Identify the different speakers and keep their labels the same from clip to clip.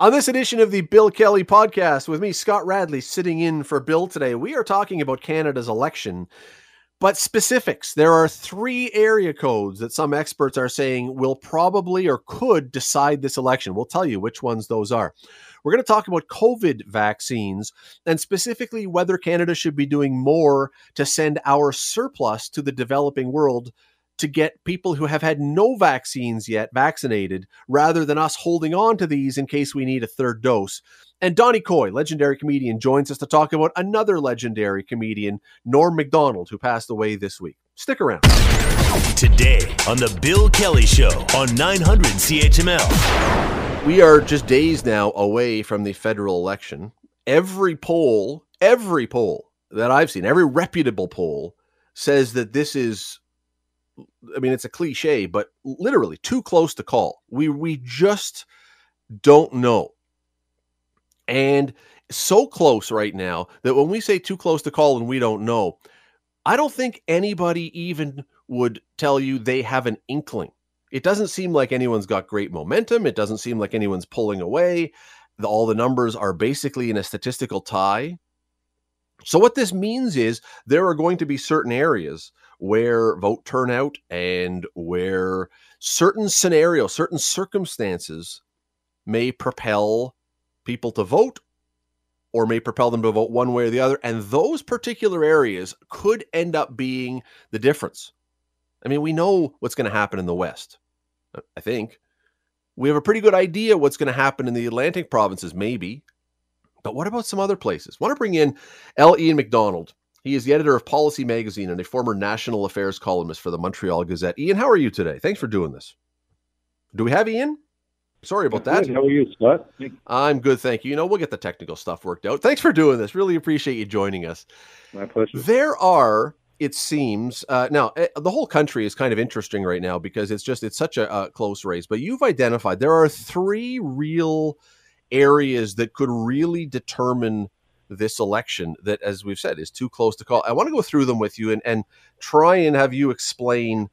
Speaker 1: On this edition of the Bill Kelly podcast, with me, Scott Radley, sitting in for Bill today, we are talking about Canada's election, but specifics. There are three area codes that some experts are saying will probably or could decide this election. We'll tell you which ones those are. We're going to talk about COVID vaccines and specifically whether Canada should be doing more to send our surplus to the developing world to get people who have had no vaccines yet vaccinated rather than us holding on to these in case we need a third dose. And Donnie Coy, legendary comedian, joins us to talk about another legendary comedian, Norm Macdonald, who passed away this week. Stick around.
Speaker 2: Today on The Bill Kelly Show on 900 CHML.
Speaker 1: We are just days now away from the federal election. Every poll, every poll that I've seen, every reputable poll says that this is I mean, it's a cliche, but literally too close to call. We we just don't know. And so close right now that when we say too close to call and we don't know, I don't think anybody even would tell you they have an inkling. It doesn't seem like anyone's got great momentum. It doesn't seem like anyone's pulling away. The, all the numbers are basically in a statistical tie. So, what this means is there are going to be certain areas where vote turnout and where certain scenarios, certain circumstances may propel people to vote or may propel them to vote one way or the other. And those particular areas could end up being the difference. I mean, we know what's going to happen in the West, I think. We have a pretty good idea what's going to happen in the Atlantic provinces, maybe. But what about some other places? I want to bring in L. Ian MacDonald. He is the editor of Policy Magazine and a former national affairs columnist for the Montreal Gazette. Ian, how are you today? Thanks for doing this. Do we have Ian? Sorry about that.
Speaker 3: How are you, Scott?
Speaker 1: I'm good, thank you. You know, we'll get the technical stuff worked out. Thanks for doing this. Really appreciate you joining us.
Speaker 3: My pleasure.
Speaker 1: There are, it seems, uh, now eh, the whole country is kind of interesting right now because it's just it's such a, a close race. But you've identified there are three real areas that could really determine this election that, as we've said, is too close to call. I want to go through them with you and, and try and have you explain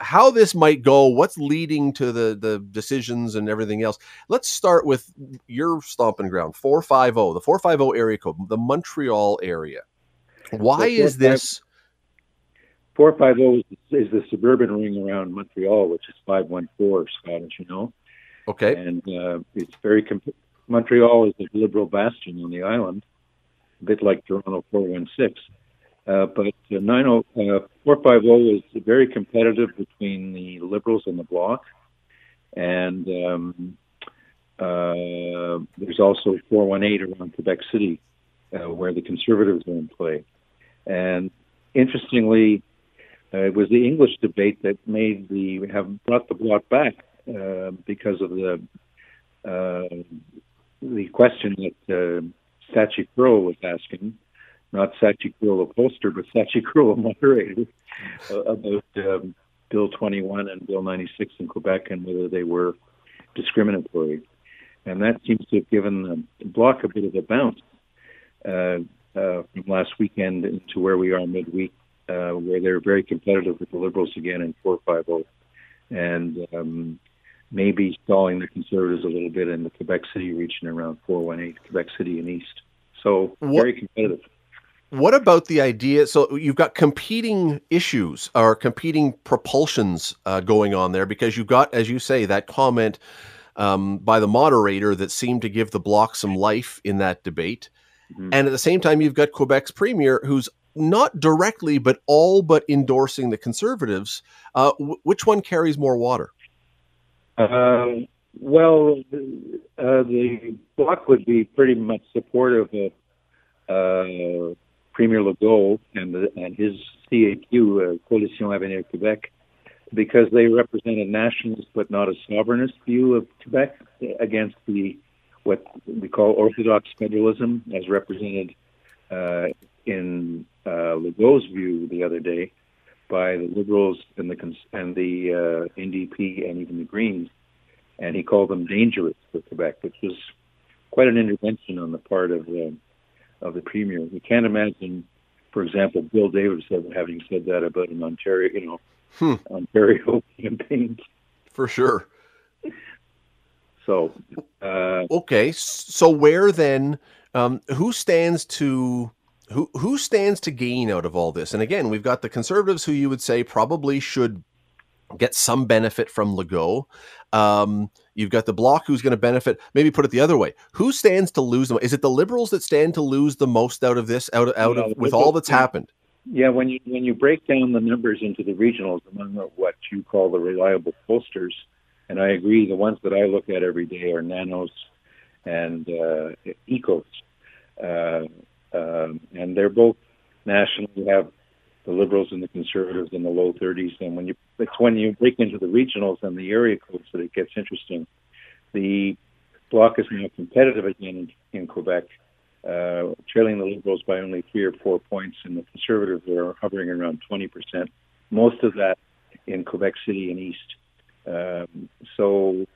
Speaker 1: how this might go, what's leading to the the decisions and everything else. Let's start with your stomping ground, 450, the 450 area code, the Montreal area. Why is this
Speaker 3: 450 is, is the suburban ring around Montreal, which is 514, Scott, as you know.
Speaker 1: Okay.
Speaker 3: And uh, it's very, comp- Montreal is a liberal bastion on the island a bit like Toronto 416. Uh, but uh, 90, uh, 450 is very competitive between the Liberals and the Bloc. And um, uh, there's also 418 around Quebec City, where the Conservatives are in play. And interestingly, uh, it was the English debate that made the have brought the Bloc back uh, because of the uh, the question that Shachi Kurl was asking, not Shachi Kurl, a pollster, but Shachi Kurl, a moderator, about um, Bill 21 and Bill 96 in Quebec and whether they were discriminatory. And that seems to have given the bloc a bit of a bounce uh, uh, from last weekend into where we are midweek, uh, where they're very competitive with the Liberals again in 450. And um, maybe stalling the Conservatives a little bit in the Quebec City region around 418, Quebec City and East. So what, very competitive.
Speaker 1: What about the idea? So you've got competing issues or competing propulsions uh, going on there because you've got, as you say, that comment um, by the moderator that seemed to give the bloc some life in that debate. Mm-hmm. And at the same time, you've got Quebec's premier who's not directly, but all but endorsing the conservatives. Uh, w- which one carries more water?
Speaker 3: Um, well, uh, the bloc would be pretty much supportive of uh, Premier Legault and, the, and his CAQ, uh, Coalition Avenir Québec, because they represent a nationalist but not a sovereignist view of Quebec against the what we call orthodox federalism, as represented uh, in uh, Legault's view the other day by the Liberals and the and the uh, NDP and even the Greens and he called them dangerous for Quebec, which was quite an intervention on the part of the of the premier. We can't imagine, for example, Bill Davis having said that about an Ontario, you know, hmm. Ontario campaign.
Speaker 1: For sure.
Speaker 3: So, uh,
Speaker 1: okay. So where then? Um, who stands to who who stands to gain out of all this? And again, we've got the conservatives who you would say probably should get some benefit from Legault. Um, you've got the bloc who's going to benefit. Maybe put it the other way: who stands to lose? The, most? is it the liberals that stand to lose the most out of this? Out out of with all that's happened.
Speaker 3: Yeah, when you when you break down the numbers into the regionals among what you call the reliable pollsters, and I agree, the ones that I look at every day are Nanos and uh, Ekos, uh, um, and they're both national. You have the Liberals and the Conservatives in the low 30s, and when you it's when you break into the regionals and the area codes that it gets interesting. The bloc is now competitive again in, in Quebec uh, trailing the Liberals by only three or four points, and the Conservatives are hovering around 20%. Most of that in Quebec City and East. Um, so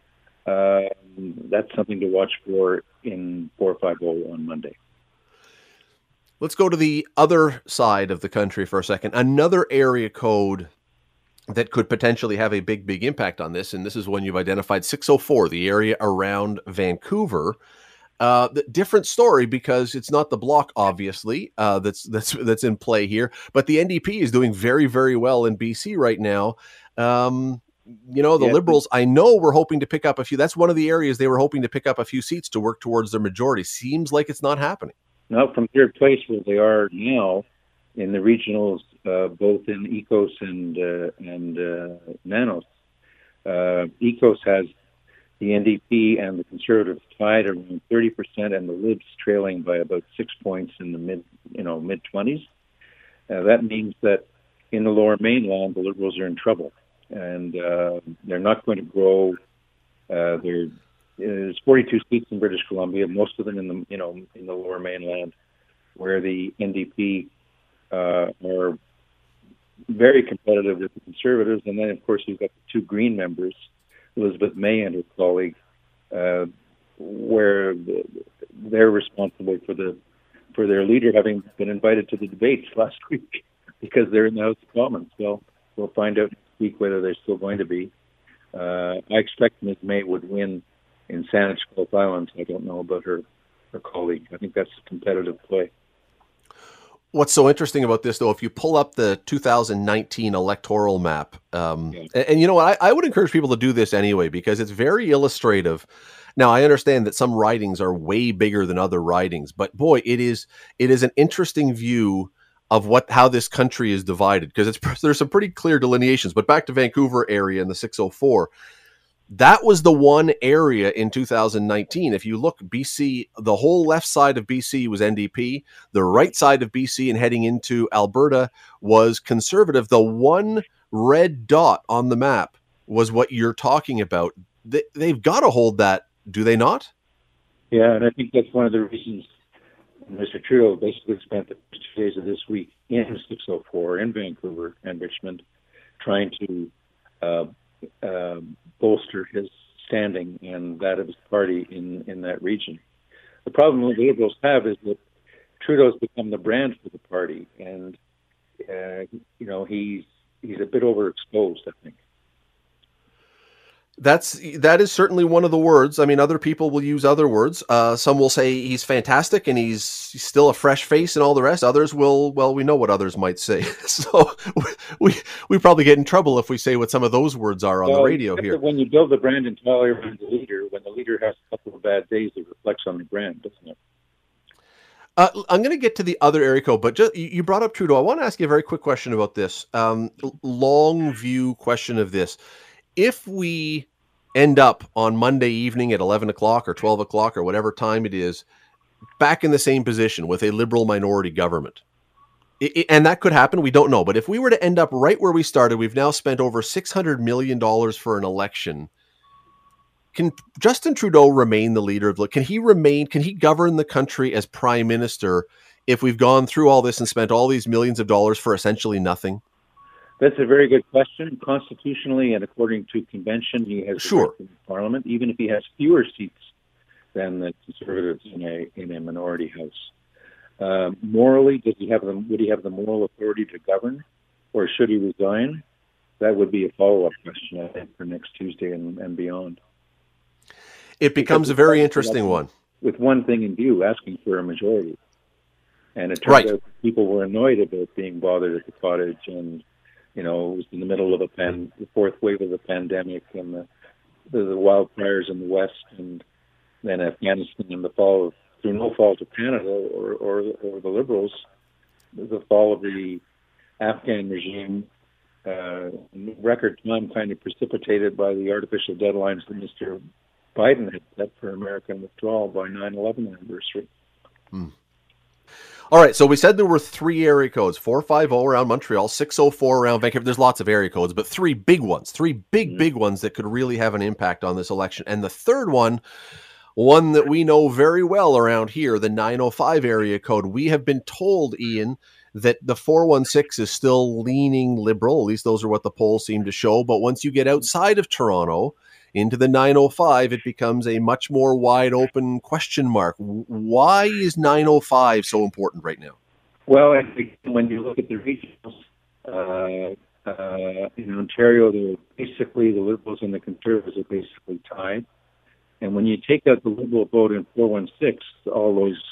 Speaker 3: um, that's something to watch for in 450 on Monday.
Speaker 1: Let's go to the other side of the country for a second. Another area code that could potentially have a big, big impact on this, and this is one you've identified 604, the area around Vancouver. Uh, different story because it's not the Bloc, obviously, uh, that's that's that's in play here. But the NDP is doing very, very well in BC right now. Um, you know, the yeah. Liberals, I know, we're hoping to pick up a few. That's one of the areas they were hoping to pick up a few seats to work towards their majority. Seems like it's not happening.
Speaker 3: No, from third place where they are now in the regionals, uh, both in Ekos and uh, and uh, Nanos. Uh, Ekos has the NDP and the Conservatives tied around 30%, and the Libs trailing by about six points in the mid, you know, mid 20s. Uh, that means that in the Lower Mainland, the Liberals are in trouble, and uh, they're not going to grow. Uh, there is 42 seats in British Columbia, most of them in the, you know, in the Lower Mainland, where the NDP uh, are very competitive with the Conservatives, and then of course you've got the two Green members Elizabeth May and her colleague, uh, where they're responsible for the for their leader having been invited to the debates last week because they're in the House of Commons. Well, we'll find out next week whether they're still going to be. Uh, I expect Ms. May would win in Saanich Gulf Islands. I don't know about her her colleague. I think that's a competitive play.
Speaker 1: What's so interesting about this, though, if you pull up the 2019 electoral map, um, yeah. and, and, you know what, I, I, would encourage people to do this anyway because it's very illustrative. Now, I understand that some ridings are way bigger than other ridings, but boy, it is it is an interesting view of what how this country is divided because it's there's some pretty clear delineations. But back to Vancouver area in the 604, that was the one area in 2019. If you look, BC, the whole left side of BC was NDP. The right side of BC and heading into Alberta was conservative. The one red dot on the map was what you're talking about. They, they've got to hold that, do they not?
Speaker 3: Yeah, and I think that's one of the reasons Mr. Trudeau basically spent the first two days of this week in 604 in Vancouver and Richmond trying to uh, uh, bolster his standing and that of his party in, in that region. The problem the Liberals have is that Trudeau's become the brand for the party, and uh, you know he's he's a bit overexposed. I think.
Speaker 1: That's that is certainly one of the words. I mean, other people will use other words. Uh, some will say he's fantastic and he's, he's, still a fresh face and all the rest. Others will, well, we know what others might say. so we we probably get in trouble if we say what some of those words are on well, the radio here.
Speaker 3: When you build the brand entirely around the leader, when the leader has a couple of bad days, it reflects on the brand, doesn't it?
Speaker 1: Uh, I'm going to get to the other area code, but just, you brought up Trudeau. I want to ask you a very quick question about this. Um, long view question of this if we end up on Monday evening at 11 o'clock or 12 o'clock or whatever time it is, back in the same position with a liberal minority government. It, it, and that could happen. We don't know. But if we were to end up right where we started, we've now spent over $600 million for an election. Can Justin Trudeau remain the leader of the? Can he remain? Can he govern the country as prime minister if we've gone through all this and spent all these millions of dollars for essentially nothing?
Speaker 3: That's a very good question. Constitutionally and according to convention, he has
Speaker 1: sure
Speaker 3: in parliament, even if he has fewer seats than the conservatives in a in a minority house. Uh, morally, does he have the would he have the moral authority to govern, or should he resign? That would be a follow up question, I think, for next Tuesday and, and beyond.
Speaker 1: it becomes a very interesting one.
Speaker 3: With one thing in view, asking for a majority. And it turned
Speaker 1: Right.
Speaker 3: out people were annoyed about being bothered at the cottage, and you know it was in the middle of a pan, the fourth wave of the pandemic, and the the, the wildfires in the west, and then Afghanistan, and the fall of through no fault of Canada or or, or the Liberals, the fall of the Afghan regime. Uh, in record time, kind of precipitated by the artificial deadlines that Mr. Biden had set for American withdrawal by 9/11 anniversary.
Speaker 1: All right, so we said there were three area codes 450 around Montreal, 604 around Vancouver. There's lots of area codes, but three big ones, three big,
Speaker 3: Mhm.
Speaker 1: big ones that could really have an impact on this election. And the third one, one that we know very well around here, the 905 area code. We have been told, Ian, that the 416 is still leaning liberal. At least those are what the polls seem to show. But once you get outside of Toronto, into the 905, it becomes a much more wide open question mark. Why is 905 so important right now?
Speaker 3: Well, I think when you look at the regionals, uh, uh, in Ontario, they're basically the Liberals and the Conservatives are basically tied. And when you take out the Liberal vote in 416, all those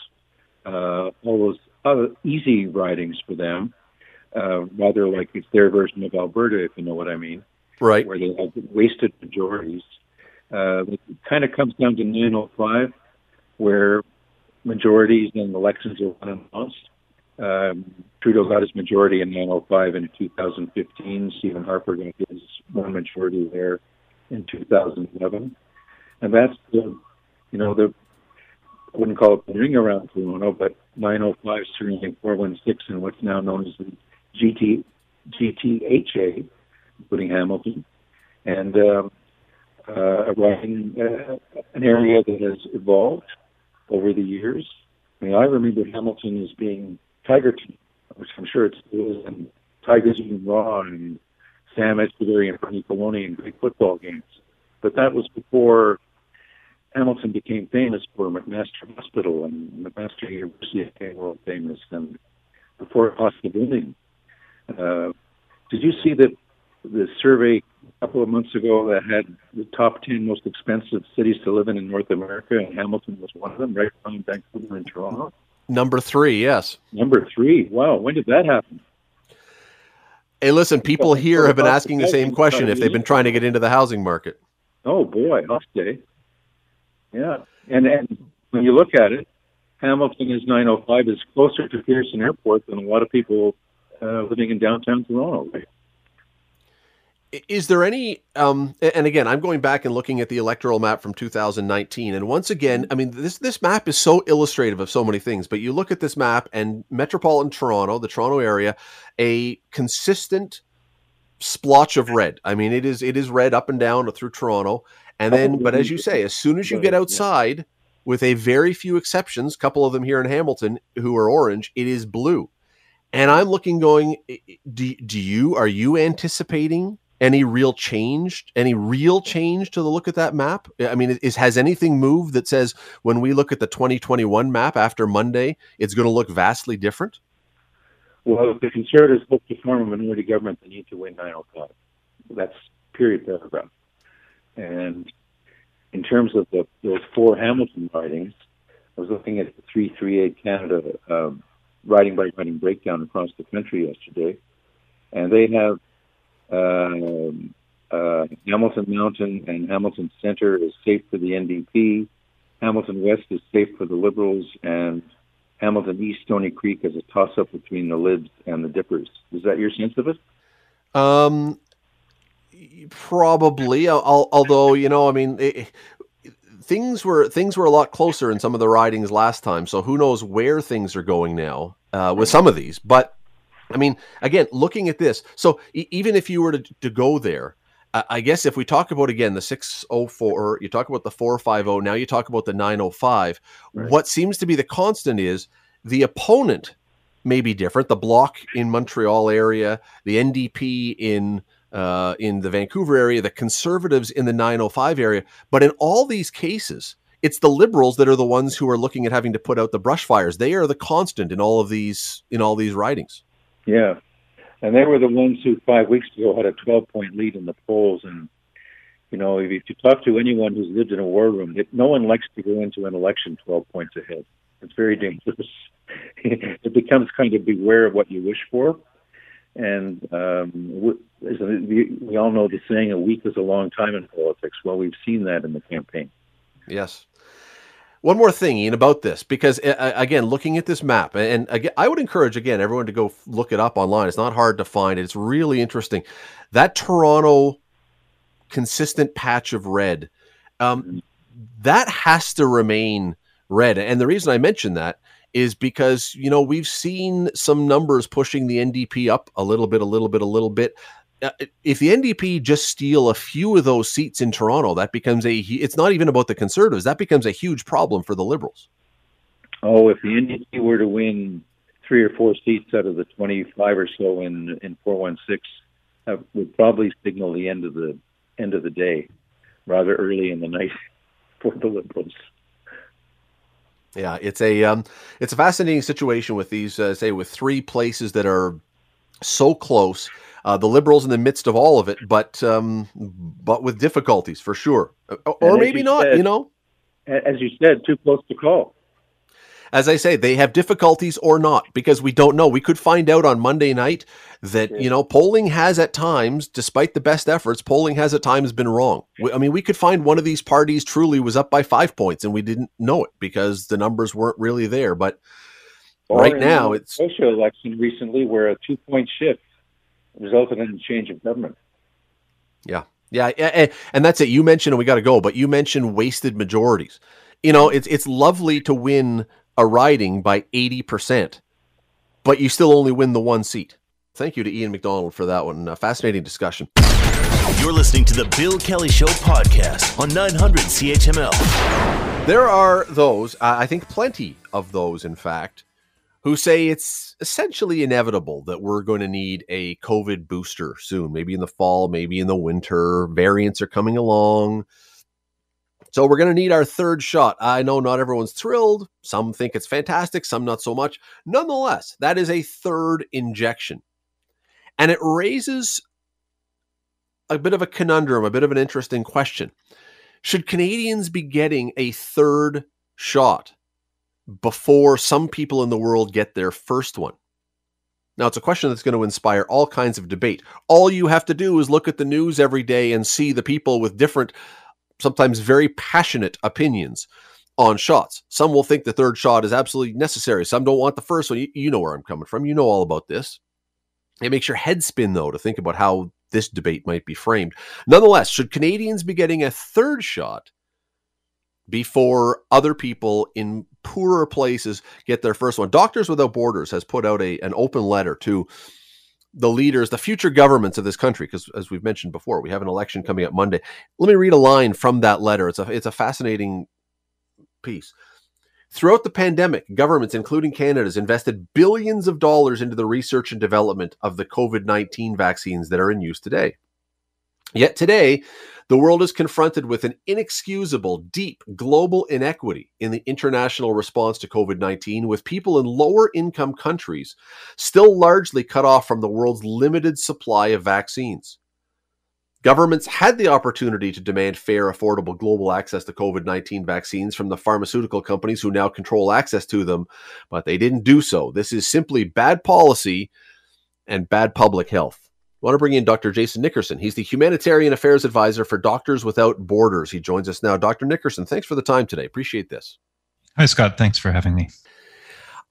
Speaker 3: uh, all those other easy ridings for them, uh, rather like it's their version of Alberta, if you know what I mean
Speaker 1: Right.
Speaker 3: where they have wasted majorities. Uh, it kind of comes down to 905, where majorities and elections are won and lost. Um, Trudeau got his majority in 905 in 2015. Stephen Harper got his one majority there in 2011, and that's the, you know, the I wouldn't call it the ring around Toronto, but 905 surrounding 416 and what's now known as the GT GTHA, including Hamilton, and um, uh, a riding, uh, an area that has evolved over the years. I mean, I remember Hamilton as being Tigerton, which I'm sure it still is, and Tigers eating raw and Sam Etcheverry and Bernie Faloney and great football games. But that was before Hamilton became famous for McMaster Hospital and McMaster University became world famous, and before of living. Uh, did you see that the survey a couple of months ago that had the top 10 most expensive cities to live in in North America, and Hamilton was one of them, right behind Vancouver and Toronto?
Speaker 1: Number three, yes.
Speaker 3: Number three. Wow, when did that happen?
Speaker 1: Hey, listen, people here have been asking the same question if they've been trying to get into the housing market.
Speaker 3: Oh boy, I'll say. Yeah, and and when you look at it, Hamilton is 905 is closer to Pearson Airport than a lot of people uh, living in downtown Toronto. Right?
Speaker 1: Is there any, um, and again, I'm going back and looking at the electoral map from 2019, and once again, I mean, this this map is so illustrative of so many things. But you look at this map, and metropolitan Toronto, the Toronto area, a consistent splotch of red. I mean, it is it is red up and down through Toronto, and then, but as you say, as soon as you get outside, with a very few exceptions, a couple of them here in Hamilton who are orange, it is blue. And I'm looking, going, do, do you are you anticipating any real change, any real change to the look at that map? I mean, is has anything moved that says when we look at the 2021 map after Monday, it's going to look vastly different?
Speaker 3: Well, if the Conservatives hope to form a minority government, they need to win 905. That's period paragraph. And in terms of the, those four Hamilton ridings, I was looking at the 338 Canada um, riding by riding breakdown across the country yesterday, and they have uh, Hamilton Mountain and Hamilton Center is safe for the NDP. Hamilton West is safe for the Liberals, and Hamilton East Stoney Creek is a toss up between the Libs and the Dippers. Is that your sense of it?
Speaker 1: Um, probably. al- al- Although you know, I mean, it, things were things were a lot closer in some of the ridings last time. So who knows where things are going now uh, with some of these? But I mean, again, looking at this, so e- even if you were to, to go there. I I guess if we talk about again the 604, you talk about the 450, now you talk about the 905.
Speaker 3: Right.
Speaker 1: What seems to be the constant is the opponent may be different. The bloc in Montreal area, the NDP in uh, in the Vancouver area, the Conservatives in the 905 area. But in all these cases, it's the Liberals that are the ones who are looking at having to put out the brush fires. They are the constant in all of these in all these ridings.
Speaker 3: Yeah. And they were the ones who five weeks ago had a 12 point lead in the polls. And You know, if you talk to anyone who's lived in a war room, no one likes to go into an election 12 points ahead. It's very dangerous. it becomes kind of beware of what you wish for. And um, we all know the saying, a week is a long time in politics. Well, we've seen that in the campaign.
Speaker 1: Yes. One more thing, Ian, about this, because again, looking at this map, and again, I would encourage again everyone to go look it up online. It's not hard to find. It's really interesting. That Toronto consistent patch of red, um, that has to remain red. And the reason I mention that is because you know we've seen some numbers pushing the NDP up a little bit, a little bit, a little bit. Uh, if the NDP just steal a few of those seats in Toronto, that becomes a. It's not even about the Conservatives. That becomes a huge problem for the Liberals.
Speaker 3: Oh, if the NDP were to win three or four seats out of the twenty-five or so in in four one six, that would probably signal the end of the end of the day, rather early in the night for the Liberals.
Speaker 1: Yeah, it's a um, it's a fascinating situation with these, uh, say, with three places that are so close. Uh, the Liberals in the midst of all of it, but um, but with difficulties for sure, uh, or maybe you not.
Speaker 3: Said,
Speaker 1: you know,
Speaker 3: as you said, too close to call
Speaker 1: as I say, they have difficulties or not because we don't know. We could find out on Monday night that you know polling has at times, despite the best efforts, polling has at times been wrong. I mean, we could find one of these parties truly was up by five points and we didn't know it because the numbers weren't really there. But or right now, it's
Speaker 3: social election recently where a two point shift resulted in a change of government.
Speaker 1: Yeah. Yeah, and that's it. You mentioned, and we got to go, but you mentioned wasted majorities. You know, it's it's lovely to win a riding by 80%, but you still only win the one seat. Thank you to Ian MacDonald for that one. A fascinating discussion.
Speaker 2: You're listening to the Bill Kelly Show podcast on 900 CHML.
Speaker 1: There are those, I think plenty of those, in fact, who say it's essentially inevitable that we're going to need a COVID booster soon, maybe in the fall, maybe in the winter. Variants are coming along. So we're going to need our third shot. I know not everyone's thrilled. Some think it's fantastic, some not so much. Nonetheless, that is a third injection. And it raises a bit of a conundrum, a bit of an interesting question. Should Canadians be getting a third shot before some people in the world get their first one? Now, it's a question that's going to inspire all kinds of debate. All you have to do is look at the news every day and see the people with different sometimes very passionate opinions on shots. Some will think the third shot is absolutely necessary. Some don't want the first one. You, you, know where I'm coming from. You know all about this. It makes your head spin, though, to think about how this debate might be framed. Nonetheless, should Canadians be getting a third shot before other people in poorer places get their first one? Doctors Without Borders has put out a, an open letter to the leaders, the future governments of this country, because as we've mentioned before, we have an election coming up Monday. Let me read a line from that letter. It's a it's a fascinating piece. Throughout the pandemic, governments, including Canada's, invested billions of dollars into the research and development of the COVID 19 vaccines that are in use today. Yet today, the world is confronted with an inexcusable, deep global inequity in the international response to COVID 19, with people in lower income countries still largely cut off from the world's limited supply of vaccines. Governments had the opportunity to demand fair, affordable global access to COVID 19 vaccines from the pharmaceutical companies who now control access to them, but they didn't do so. This is simply bad policy and bad public health. I want to bring in Dr. Jason Nickerson. He's the Humanitarian Affairs Advisor for Doctors Without Borders. He joins us now. Dr. Nickerson, thanks for the time today. Appreciate this.
Speaker 4: Hi, Scott. Thanks for having me.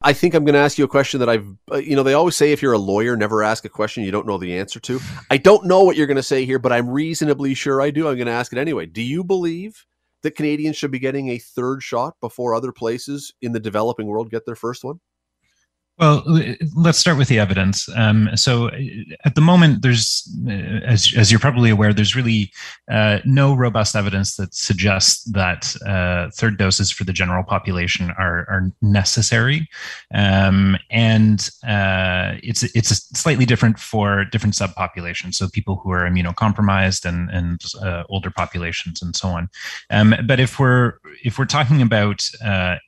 Speaker 1: I think I'm going to ask you a question that I've, uh, you know, they always say if you're a lawyer, never ask a question you don't know the answer to. I don't know what you're going to say here, but I'm reasonably sure I do. I'm going to ask it anyway. Do you believe that Canadians should be getting a third shot before other places in the developing world get their first one?
Speaker 4: Well, let's start with the evidence. Um, so, uh, at the moment, there's, uh, as, as you're probably aware, there's really uh, no robust evidence that suggests that uh, third doses for the general population are, are necessary, um, and uh, it's it's slightly different for different subpopulations. So, people who are immunocompromised and and uh, older populations and so on. Um, but if we're if we're talking about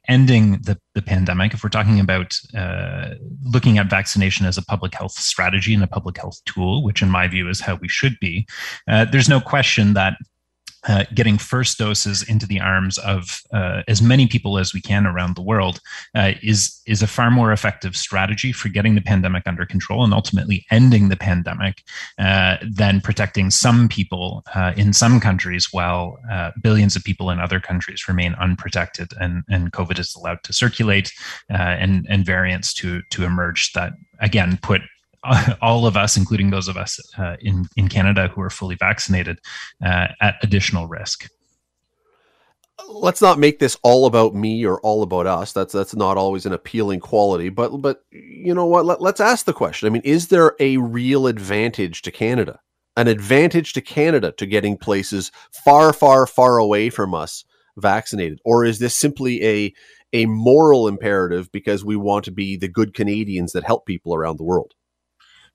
Speaker 4: ending the the pandemic, if we're talking about uh, looking at vaccination as a public health strategy and a public health tool, which in my view is how we should be, uh, there's no question that uh, getting first doses into the arms of uh, as many people as we can around the world uh, is is a far more effective strategy for getting the pandemic under control and ultimately ending the pandemic uh, than protecting some people uh, in some countries while uh, billions of people in other countries remain unprotected and, and COVID is allowed to circulate and and variants to to emerge that again put all of us, including those of us uh, in in Canada who are fully vaccinated, uh, at additional risk.
Speaker 1: Let's not make this all about me or all about us. That's that's not always an appealing quality. But but you know what? Let, let's ask the question. I mean, is there a real advantage to Canada? An advantage to Canada to getting places far, far, far away from us vaccinated, or is this simply a a moral imperative because we want to be the good Canadians that help people around the world?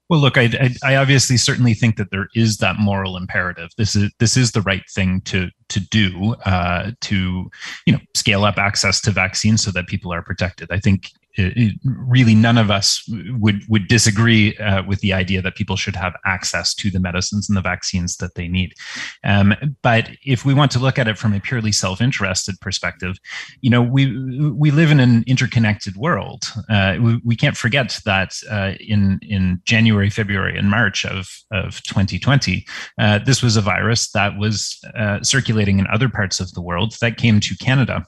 Speaker 4: Well, look, I, I, I, obviously certainly think that there is that moral imperative. This is this is the right thing to to do uh, to you know scale up access to vaccines so that people are protected. I think it, really none of us would would disagree uh, with the idea that people should have access to the medicines and the vaccines that they need. Um, but if we want to look at it from a purely self-interested perspective, you know, we we live in an interconnected world. Uh, we, we, can't forget that uh, in in January, February, and March of of 2020, uh, this was a virus that was uh, circulating in other parts of the world that came to Canada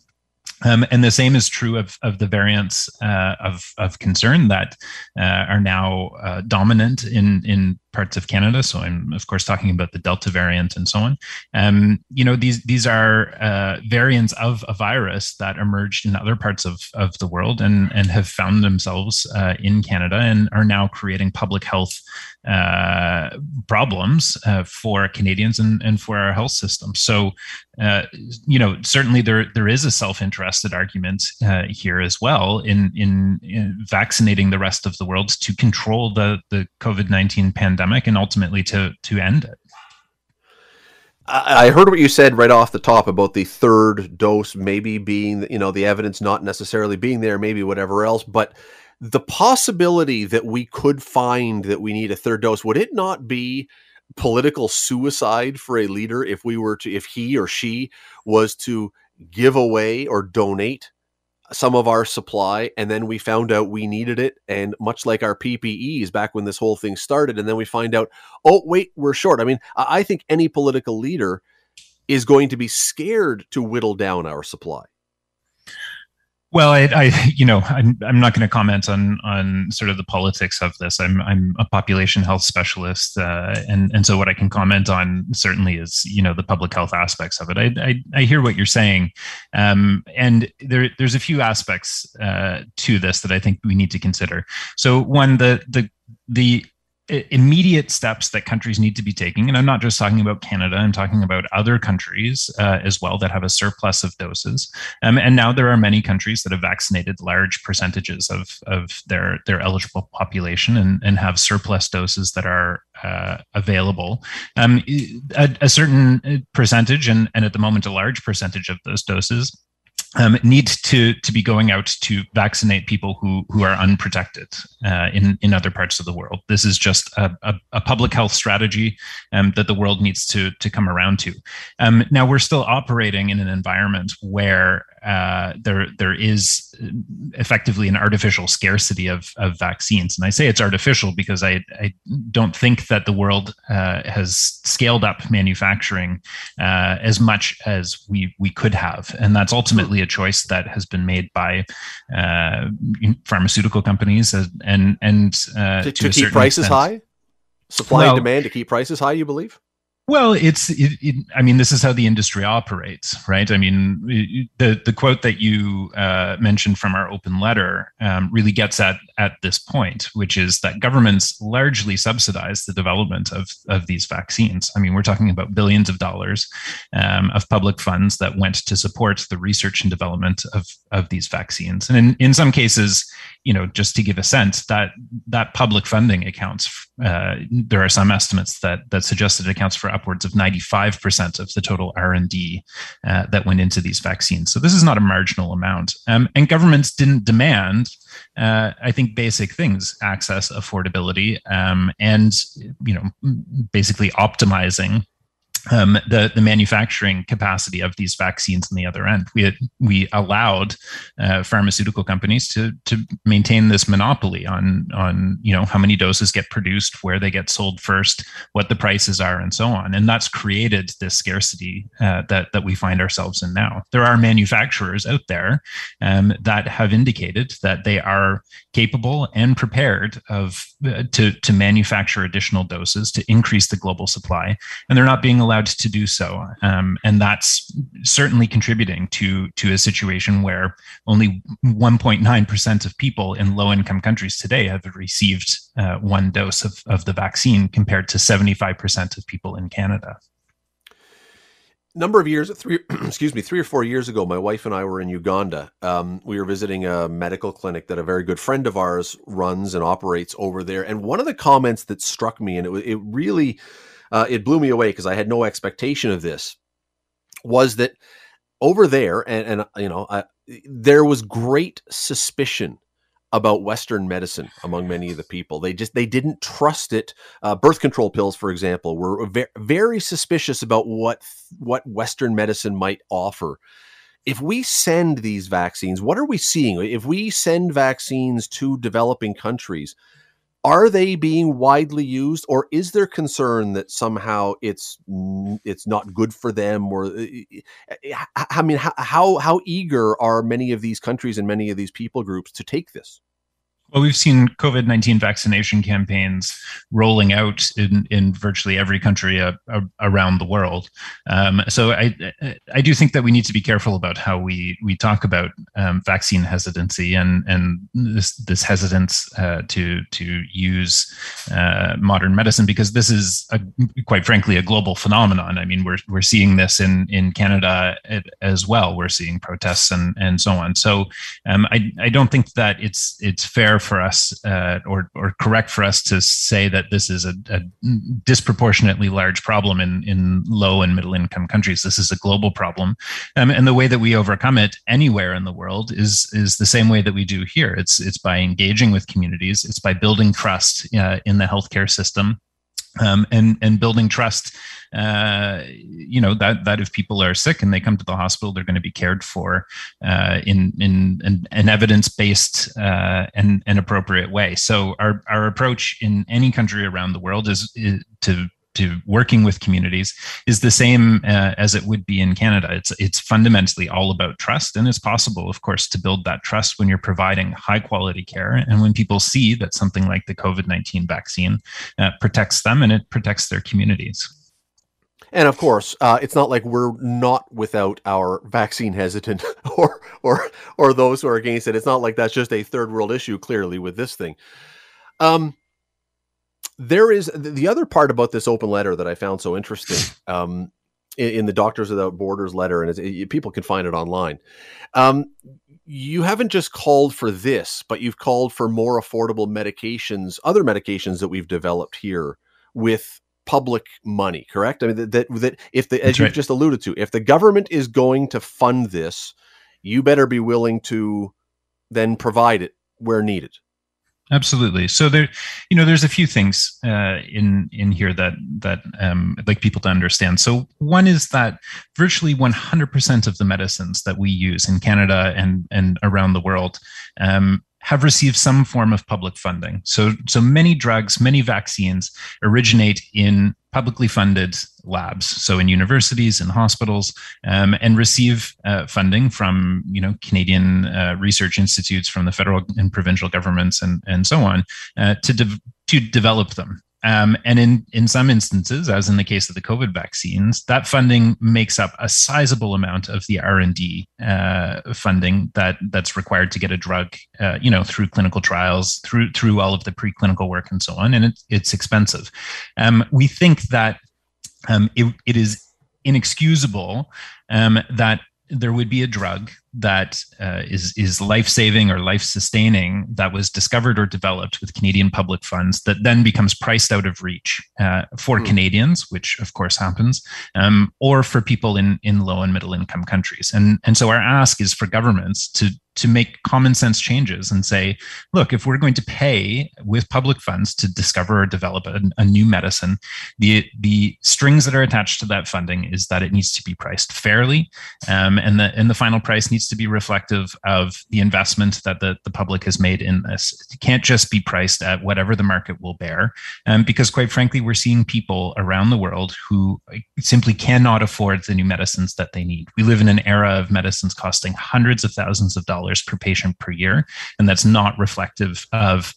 Speaker 4: um, and the same is true of, of the variants uh, of, of concern that uh, are now uh, dominant in, in parts of Canada. So I'm of course talking about the Delta variant and so on. Um, you know these these are uh, variants of a virus that emerged in other parts of, of the world and and have found themselves uh, in Canada and are now creating public health uh, problems uh, for Canadians and, and for our health system. So uh, you know certainly there there is a self interested argument uh, here as well in, in in vaccinating the rest of the world to control the the COVID nineteen pandemic pandemic and ultimately to to end it.
Speaker 1: I heard what you said right off the top about the third dose maybe being, you know, the evidence not necessarily being there, maybe whatever else, but the possibility that we could find that we need a third dose, would it not be political suicide for a leader if we were to, if he or she was to give away or donate some of our supply and then we found out we needed it and much like our ppes back when this whole thing started and then we find out oh wait we're short. I mean i think any political leader is going to be scared to whittle down our supply
Speaker 4: well, I, I, you know, I'm, I'm not going to comment on on sort of the politics of this. I'm I'm a population health specialist, uh, and and so what I can comment on certainly is you know the public health aspects of it. I I, I hear what you're saying, um, and there there's a few aspects uh, to this that I think we need to consider. So one, the the the immediate steps that countries need to be taking, and I'm not just talking about Canada, I'm talking about other countries uh, as well that have a surplus of doses. Um, and now there are many countries that have vaccinated large percentages of, of their, their eligible population and, and have surplus doses that are uh, available. Um, a, a certain percentage, and, and at the moment, a large percentage of those doses um, need to to be going out to vaccinate people who who are unprotected uh, in in other parts of the world. This is just a, a, a public health strategy um, that the world needs to to come around to. Um, now we're still operating in an environment where uh, there there is effectively an artificial scarcity of, of vaccines. And I say it's artificial because I, I don't think that the world uh, has scaled up manufacturing uh, as much as we we could have, and that's ultimately a choice that has been made by uh, pharmaceutical companies and and
Speaker 1: uh, to, to, to keep prices extent. high, supply well, and demand to keep prices high. You believe?
Speaker 4: Well, it's. It, it, I mean, this is how the industry operates, right? I mean, the the quote that you uh, mentioned from our open letter um, really gets at at this point, which is that governments largely subsidize the development of of these vaccines. I mean, we're talking about billions of dollars um, of public funds that went to support the research and development of of these vaccines, and in in some cases, you know, just to give a sense, that that public funding accounts. Uh, there are some estimates that that suggest it accounts for upwards of 95% of the total R&D uh, that went into these vaccines. So this is not a marginal amount. Um, and governments didn't demand, uh, I think, basic things: access, affordability, um, and you know, basically optimizing um, the the manufacturing capacity of these vaccines on the other end. We had, we allowed uh, pharmaceutical companies to to maintain this monopoly on on you know how many doses get produced, where they get sold first, what the prices are, and so on. And that's created this scarcity uh, that that we find ourselves in now. There are manufacturers out there um, that have indicated that they are capable and prepared of uh, to to manufacture additional doses to increase the global supply, and they're not being allowed to do so, um, and that's certainly contributing to to a situation where only 1.9 percent of people in low income countries today have received uh, one dose of, of the vaccine, compared to 75 percent of people in Canada.
Speaker 1: Number of years three excuse me three or four years ago my wife and i were in uganda. Um, we were visiting a medical clinic that a very good friend of ours runs and operates over there. And one of the comments that struck me and it, it really uh, it blew me away because i had no expectation of this was that over there and, and you know I, there was great suspicion about Western medicine among many of the people. They just they didn't trust it. Uh, birth control pills, for example, were very, very suspicious about what what Western medicine might offer. If we send these vaccines, what are we seeing? If we send vaccines to developing countries, are they being widely used, or is there concern that somehow it's it's not good for them? Or uh, I mean, how how eager are many of these countries and many of these people groups to take this?
Speaker 4: Well, we've seen COVID 19 vaccination campaigns rolling out in, in virtually every country uh, uh, around the world. Um, so I, I do think that we need to be careful about how we, we talk about um, vaccine hesitancy and, and this, this hesitance uh, to, to use uh, modern medicine because this is, a, quite frankly, a global phenomenon. I mean, we're, we're seeing this in, in Canada as well. We're seeing protests and, and so on. So um, I, I don't think that it's, it's fair for us uh, or or correct for us to say that this is a, a, disproportionately large problem in in low and middle income countries. This is a global problem, um, and the way that we overcome it anywhere in the world is is the same way that we do here. It's it's by engaging with communities. It's by building trust uh, in the healthcare system um, and and building trust. Uh, you know that that if people are sick and they come to the hospital, they're going to be cared for uh, in in an, evidence based uh, and an appropriate way. So our our approach in any country around the world is, is to to working with communities is the same uh, as it would be in Canada. It's it's fundamentally all about trust, and it's possible, of course, to build that trust when you're providing high quality care and when people see that something like the COVID nineteen vaccine uh, protects them and it protects their communities.
Speaker 1: And of course, uh, it's not like we're not without our vaccine hesitant or or or those who are against it. It's not like that's just a third world issue. Clearly, with this thing. Um, there is the other part about this open letter that I found so interesting um, in, in, the Doctors Without Borders letter, and it, people can find it online. Um, you haven't just called for this, but you've called for more affordable medications, other medications that we've developed here with public money. Correct? I mean that that, that if the as you've just alluded to, if the government is going to fund this, you better be willing to then provide it where needed
Speaker 4: absolutely so there you know there's a few things uh, in in here that that um, I'd like people to understand so one is that virtually 100% of the medicines that we use in canada and and around the world um, have received some form of public funding. So, so many drugs, many vaccines originate in publicly funded labs, so in universities and hospitals, um, and receive uh, funding from you know Canadian uh, research institutes, from the federal and provincial governments, and and so on, uh, to de- to develop them. Um, and in, in some instances, as in the case of the COVID vaccines, that funding makes up a sizable amount of the R and D uh, funding that that's required to get a drug, uh, you know, through clinical trials, through through all of the preclinical work and so on, and it, it's expensive. Um, we think that um, it, it is inexcusable um, that there would be a drug that uh, is is life saving or life sustaining that was discovered or developed with Canadian public funds that then becomes priced out of reach uh, for mm. Canadians, which of course happens, um, or for people in in low and middle income countries. And and so our ask is for governments to to make common sense changes and say, look, if we're going to pay with public funds to discover or develop a, a, new medicine, the the strings that are attached to that funding is that it needs to be priced fairly, um, and the and the final price needs to be reflective of the investment that the, the public has made in this. It can't just be priced at whatever the market will bear, um, because quite frankly, we're seeing people around the world who simply cannot afford the new medicines that they need. We live in an era of medicines costing hundreds of thousands of dollars per patient per year. And that's not reflective of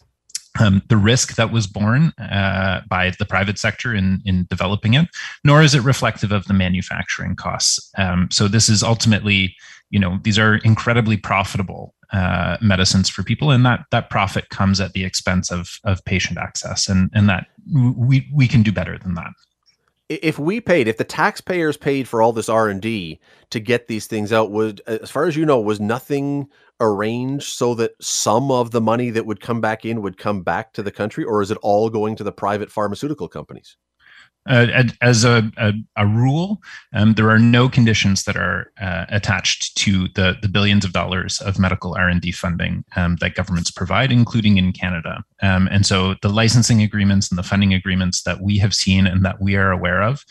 Speaker 4: um, the risk that was borne uh, by the private sector in, in developing it, nor is it reflective of the manufacturing costs. Um, so this is ultimately, you know, these are incredibly profitable uh, medicines for people, and that that profit comes at the expense of of patient access, and and that we we can do better than that
Speaker 1: if we paid if the taxpayers paid for all this r&d to get these things out would as far as you know was nothing arranged so that some of the money that would come back in would come back to the country or is it all going to the private pharmaceutical companies
Speaker 4: uh, as a, a, a rule, um, there are no conditions that are uh, attached to the, the billions of dollars of medical R&D funding um, that governments provide, including in Canada. Um, and so the licensing agreements and the funding agreements that we have seen and that we are aware of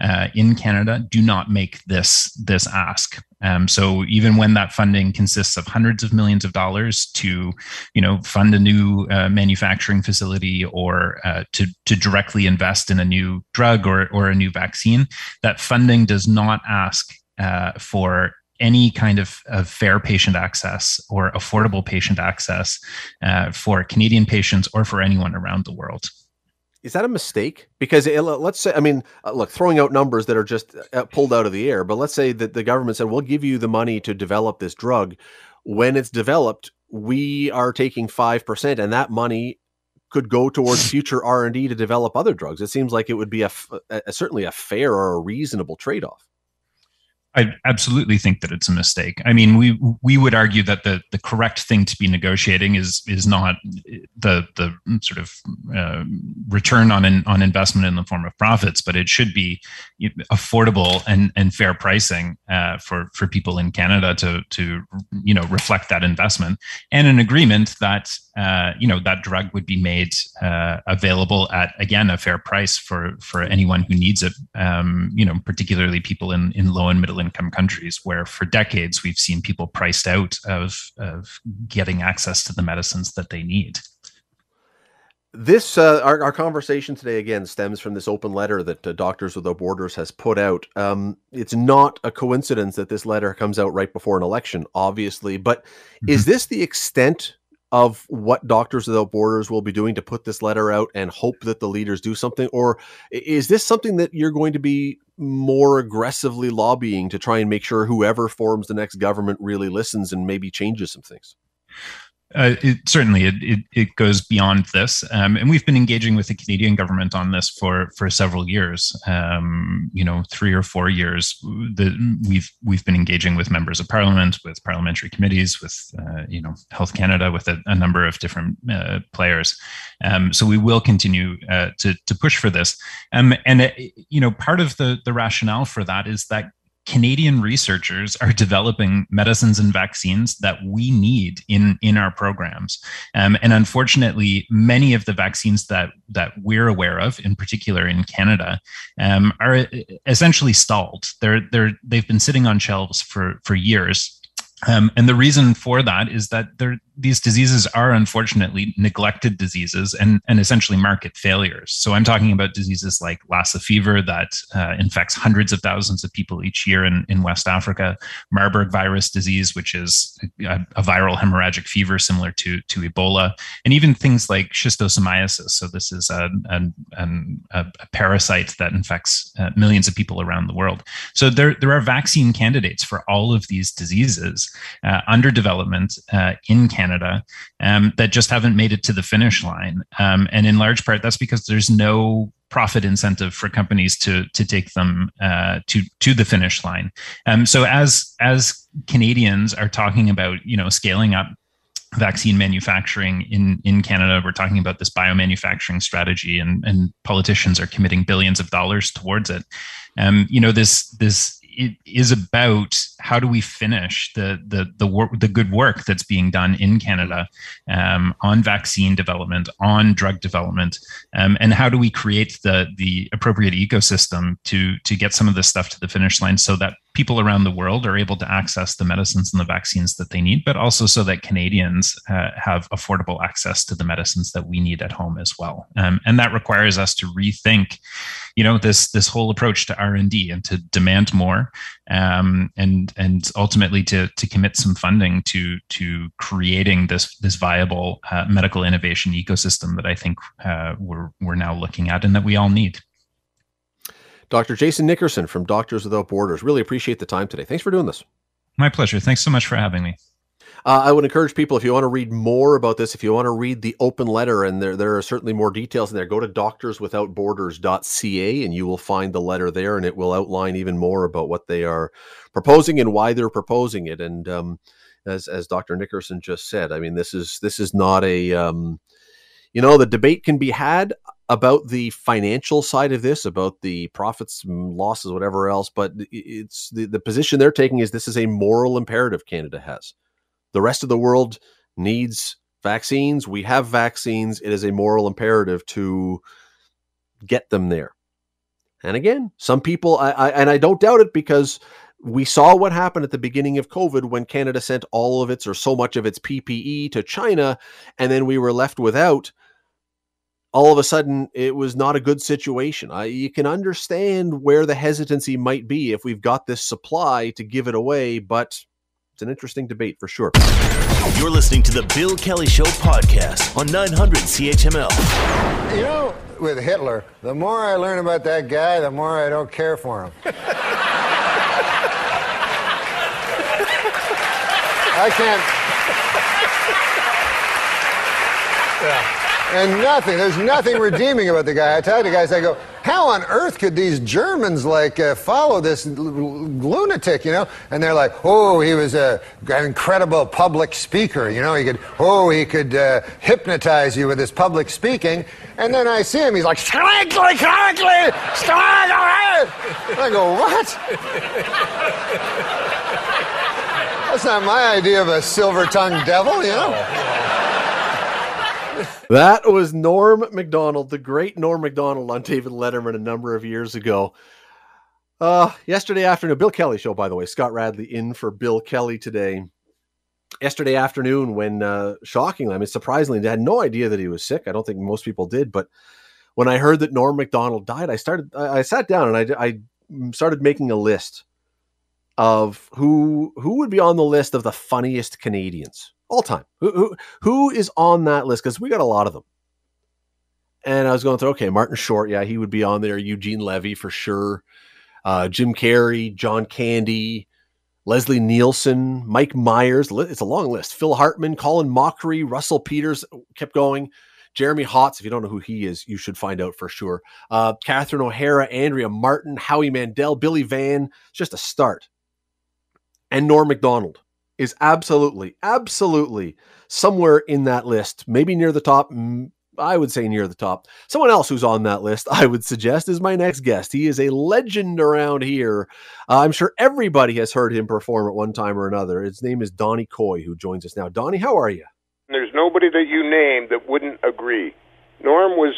Speaker 4: uh, in Canada do not make this, this ask. Um, so even when that funding consists of hundreds of millions of dollars to, you know, fund a new uh, manufacturing facility or uh, to to directly invest in a new drug or or a new vaccine, that funding does not ask uh, for any kind of, of, fair patient access or affordable patient access uh, for Canadian patients or for anyone around the world
Speaker 1: is that a mistake? Because it, let's say, I mean, uh, look, throwing out numbers that are just uh, pulled out of the air, but let's say that the government said, we'll give you the money to develop this drug. When it's developed, we are taking 5%, and that money could go towards future R&D to develop other drugs. It seems like it would be a, a certainly a fair or a reasonable trade-off.
Speaker 4: I absolutely think that it's a mistake. I mean, we we would argue that the the correct thing to be negotiating is is not the the sort of uh, return on an, on investment in the form of profits, but it should be affordable and and fair pricing uh, for for people in Canada to to you know reflect that investment and an agreement that uh, you know that drug would be made uh, available at again a fair price for for anyone who needs it. Um, you know, particularly people in in low and middle income countries where for decades we've seen people priced out of, of getting access to the medicines that they need.
Speaker 1: This uh, our, our conversation today again stems from this open letter that uh, Doctors Without Borders has put out. Um, it's not a coincidence that this letter comes out right before an election, obviously. But mm-hmm. is this the extent of what Doctors Without Borders will be doing to put this letter out and hope that the leaders do something? Or is this something that you're going to be more aggressively lobbying to try and make sure whoever forms the next government really listens and maybe changes some things?
Speaker 4: Uh, it, certainly, it, it, it, goes beyond this, um, and we've been engaging with the Canadian government on this for for several years. Um, you know, three or four years. We've we've been engaging with members of Parliament, with parliamentary committees, with uh, you know Health Canada, with a, a number of different uh, players. Um, so we will continue uh, to to push for this. Um, and uh, you know, part of the the rationale for that is that Canadian researchers are developing medicines and vaccines that we need in in our programs. Um, and unfortunately, many of the vaccines that that we're aware of, in particular in Canada, um, are essentially stalled. They're they're they've been sitting on shelves for for years. Um, and the reason for that is that they're these diseases are unfortunately neglected diseases and, and essentially market failures. So I'm talking about diseases like Lassa fever that uh, infects hundreds of thousands of people each year in, in West Africa, Marburg virus disease, which is a, a viral hemorrhagic fever similar to, to Ebola, and even things like schistosomiasis. So this is a, a, a parasite that infects uh, millions of people around the world. So there, there are vaccine candidates for all of these diseases uh, under development uh, in Canada Canada um, that just haven't made it to the finish line. Um, and in large part, that's because there's no profit incentive for companies to to take them uh, to to the finish line. Um, so as as Canadians are talking about you know scaling up vaccine manufacturing in in Canada. We're talking about this biomanufacturing strategy, and and politicians are committing billions of dollars towards it. Um, you know this this it is about how do we finish the the the work the good work that's being done in Canada um, on vaccine development, on drug development, um, and how do we create the the appropriate ecosystem to to get some of this stuff to the finish line so that people around the world are able to access the medicines and the vaccines that they need, but also so that Canadians uh, have affordable access to the medicines that we need at home as well. Um, and that requires us to rethink, you know, this this whole approach to R and D and to demand more, um, and and ultimately to to commit some funding to to creating this this viable uh, medical innovation ecosystem that I think uh, we're we're now looking at and that we all need.
Speaker 1: Dr. Jason Nickerson from Doctors Without Borders. Really appreciate the time today. Thanks for doing this.
Speaker 4: My pleasure. Thanks so much for having me.
Speaker 1: Uh, I would encourage people if you want to read more about this, if you want to read the open letter, and there there are certainly more details in there. Go to doctorswithoutborders.ca and you will find the letter there, and it will outline even more about what they are proposing and why they're proposing it. And um, as as Dr. Nickerson just said, I mean this is this is not a um, you know the debate can be had about the financial side of this, about the profits, losses, whatever else. But it's the, the position they're taking is this is a moral imperative Canada has. The rest of the world needs vaccines. We have vaccines. It is a moral imperative to get them there. And again, some people, I, I and I don't doubt it because we saw what happened at the beginning of COVID when Canada sent all of its or so much of its PPE to China, and then we were left without all of a sudden it was not a good situation. I, you can understand where the hesitancy might be if we've got this supply to give it away, but it's an interesting debate for sure.
Speaker 2: You're listening to the Bill Kelly Show podcast on 900 CHML.
Speaker 5: You know, with Hitler, the more I learn about that guy, the more I don't care for him. I can't. Yeah and nothing. There's nothing redeeming about the guy. I tell the guys, I go, how on earth could these Germans like uh, follow this lunatic, you know? And they're like, oh, he was a, an incredible public speaker, you know? He could, oh, he could uh, hypnotize you with his public speaking. And then I see him, he's like, strankly, crankly, strankly. And I go, what? That's not my idea of a silver-tongued devil, you know?
Speaker 1: That was Norm Macdonald, the great Norm Macdonald on David Letterman a number of years ago. Uh, yesterday afternoon, Bill Kelly show, by the way, Scott Radley in for Bill Kelly today. Yesterday afternoon, when uh, shockingly, I mean, surprisingly, I had no idea that he was sick. I don't think most people did, but when I heard that Norm Macdonald died, I started, I, I sat down and I, I started making a list of who who would be on the list of the funniest Canadians all time. Who, who, who is on that list? Because we got a lot of them. And I was going through, okay, Martin Short, yeah, he would be on there. Eugene Levy for sure. Uh, Jim Carrey, John Candy, Leslie Nielsen, Mike Myers. It's a long list. Phil Hartman, Colin Mochrie, Russell Peters, kept going. Jeremy Hotz, if you don't know who he is, you should find out for sure. Uh, Catherine O'Hara, Andrea Martin, Howie Mandel, Billy Van. Just a start. And Norm Macdonald is absolutely, absolutely somewhere in that list, maybe near the top. I would say near the top. Someone else who's on that list, I would suggest, is my next guest. He is a legend around here. Uh, I'm sure everybody has heard him perform at one time or another. His name is Donnie Coy, who joins us now. Donnie, how are you?
Speaker 6: There's nobody that you name that wouldn't agree. Norm was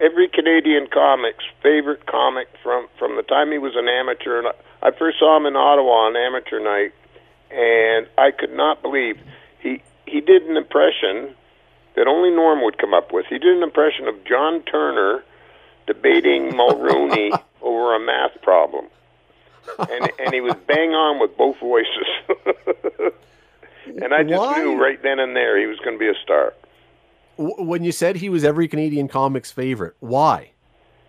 Speaker 6: every Canadian comic's favorite comic from from the time he was an amateur. And I first saw him in Ottawa on amateur night and I could not believe he he did an impression that only Norm would come up with. He did an impression of John Turner debating Mulrooney over a math problem, and and he was bang on with both voices. and I just Why? knew right then and there he was going to be a star.
Speaker 1: When you said he was every Canadian comic's favorite, why?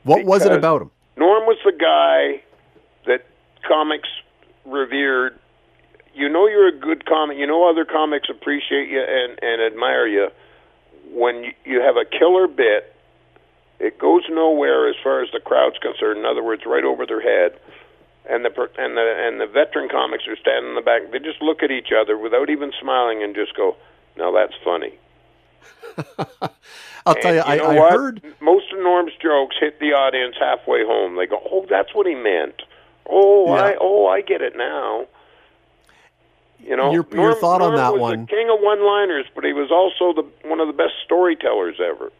Speaker 1: What because was it about him?
Speaker 6: Norm was the guy that comics revered you know you're a good comic. You know other comics appreciate you and and admire you when you, you have a killer bit It goes nowhere as far as the crowd's concerned. In other words, right over their head. And the and the and the veteran comics are standing in the back. They just look at each other without even smiling and just go, "Now that's funny."
Speaker 1: I'll tell you,
Speaker 6: And
Speaker 1: I, I
Speaker 6: what?
Speaker 1: heard.
Speaker 6: most of Norm's jokes hit the audience halfway home. They go, "Oh, that's what he meant." Oh,
Speaker 1: Yeah.
Speaker 6: I oh, I get it now. You know,
Speaker 1: Your- your
Speaker 6: Norm,
Speaker 1: thought on that
Speaker 6: was
Speaker 1: one.
Speaker 6: the king of one-liners, but he was also the one of the best storytellers ever.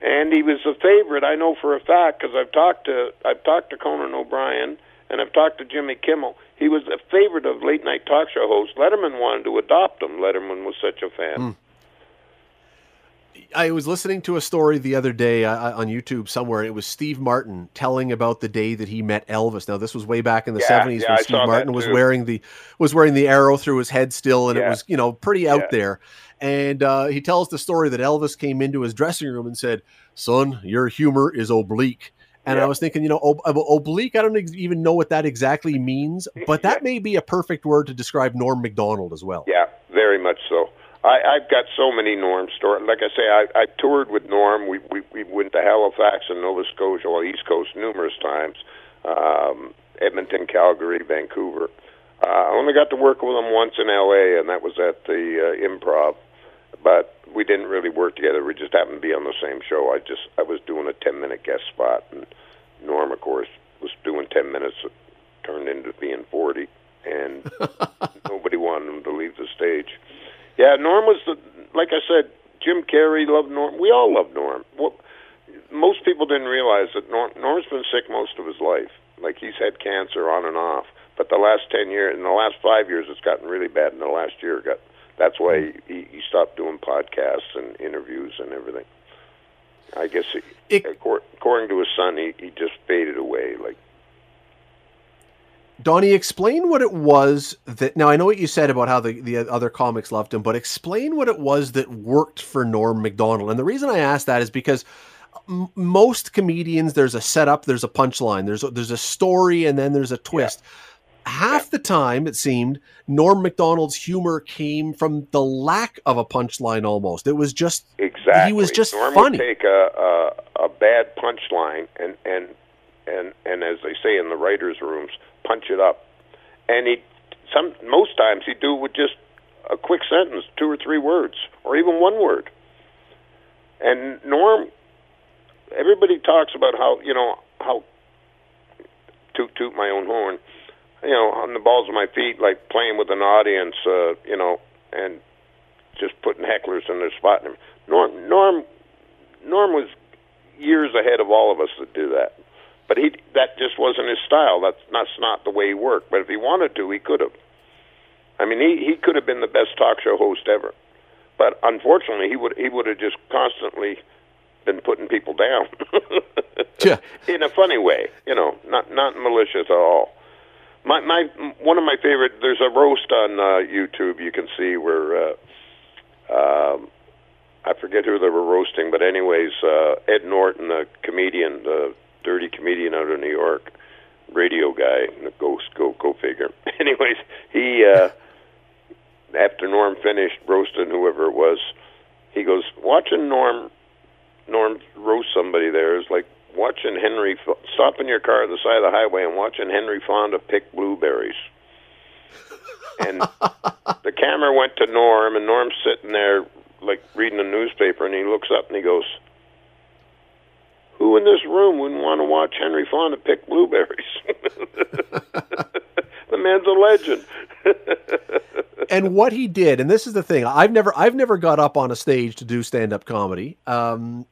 Speaker 6: And he was a favorite. I know for a fact because I've talked to I've talked to Conan O'Brien and I've talked to Jimmy Kimmel. He was a favorite of late night talk show hosts. Letterman wanted to adopt him. Letterman was such a fan.
Speaker 1: Hmm. I was listening to a story the other day uh, on YouTube somewhere, it was Steve Martin telling about the day that he met Elvis. Now, this was way back in the
Speaker 6: Yeah,
Speaker 1: seventies
Speaker 6: yeah,
Speaker 1: when Steve Martin was wearing the was wearing the arrow through his head still, and it was you know pretty out
Speaker 6: Yeah.
Speaker 1: there. And uh, he tells the story that Elvis came into his dressing room and said, "Son, your humor is oblique." And I was thinking, you know, ob- ob- oblique. I don't ex- even know what that exactly means, but that may be a perfect word to describe Norm Macdonald as well.
Speaker 6: Yeah, very much so. I, I've got so many Norm stories. Like I say, I, I toured with Norm. We, we we went to Halifax and Nova Scotia, well, East Coast, numerous times. Um, Edmonton, Calgary, Vancouver. Uh, I only got to work with him once in L.A., and that was at the uh, Improv. But we didn't really work together. We just happened to be on the same show. I just I was doing a ten minute guest spot, and Norm, of course, was doing ten minutes. Turned into being forty, and nobody wanted him to leave the stage. Yeah, Norm was the like I said. Jim Carrey loved Norm. We all loved Norm. What most people didn't realize that Norm Norm's been sick most of his life. Like he's had cancer on and off. But the last ten years, in the last five years, it's gotten really bad. In the last year, got that's why he, he stopped doing podcasts and interviews and everything. I guess he,
Speaker 1: It-
Speaker 6: according to his son, he, he just faded away. Like
Speaker 1: Donnie, explain what it was that. Now I know what you said about how the, the other comics loved him, but explain what it was that worked for Norm Macdonald. And the reason I ask that is because m- most comedians, there's a setup, there's a punchline, there's a, there's a story, and then there's a twist. Half the time, it seemed Norm Macdonald's humor came from the lack of a punchline. Almost, it was just
Speaker 6: Exactly.
Speaker 1: He was just
Speaker 6: Norm
Speaker 1: funny.
Speaker 6: would take a, a a bad punchline and and and and as they say in the writers' rooms, punch it up. And he some most times he'd do it with just a quick sentence, two or three words, or even one word. And Norm, everybody talks about how you know how toot toot my own horn, you know, on the balls of my feet, like playing with an audience, uh, you know, and just putting hecklers in their spot. Norm, Norm, Norm was years ahead of all of us that do that. But he that just wasn't his style. That's that's not the way he worked. But if he wanted to, he could have. I mean, he he could have been the best talk show host ever. But unfortunately, he would he would have just constantly been putting people down.
Speaker 1: Yeah.
Speaker 6: In a funny way, you know, not not malicious at all. My my one of my favorite. There's a roast on uh, YouTube you can see where. Uh, um, I forget who they were roasting, but anyways, uh, Ed Norton, the comedian, the dirty comedian out of New York, radio guy, ghost, go go figure. anyways, he uh, after Norm finished roasting whoever it was, he goes watching Norm Norm roast somebody there is like watching Henry F- stopping your car at the side of the highway and watching Henry Fonda pick blueberries. And the camera went to Norm, and Norm's sitting there like reading a newspaper, and he looks up and he goes, "Who in this room wouldn't want to watch Henry Fonda pick blueberries?" the man's a legend.
Speaker 1: and what he did, and this is the thing, I've never I've never got up on a stage to do stand up comedy. Um,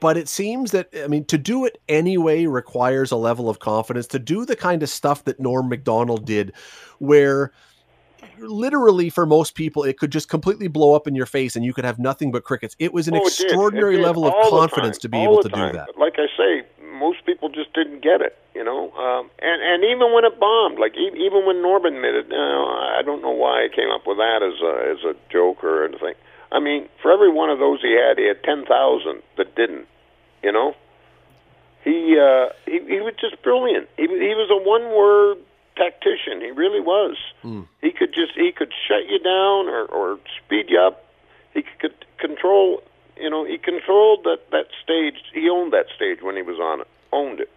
Speaker 1: but it seems that I mean to do it anyway requires a level of confidence to do the kind of stuff that Norm Macdonald did, where literally for most people it could just completely blow up in your face and you could have nothing but crickets. It was an
Speaker 6: Oh, it did. It
Speaker 1: extraordinary
Speaker 6: did.
Speaker 1: level of
Speaker 6: All
Speaker 1: confidence to be
Speaker 6: All
Speaker 1: able to do that.
Speaker 6: Like I say, most people just didn't get it, you know. Um, and and even when it bombed, like e- even when Norm admitted, no, I don't know why I came up with that as a as a joke or anything. I mean, for every one of those he had, he had ten thousand that didn't. You know, he uh, he he was just brilliant. He he was a one word tactician. He really was. Hmm. He could just he could shut you down or or speed you up. He could control you know, he controlled that that stage. He owned that stage when he was on it. Owned it.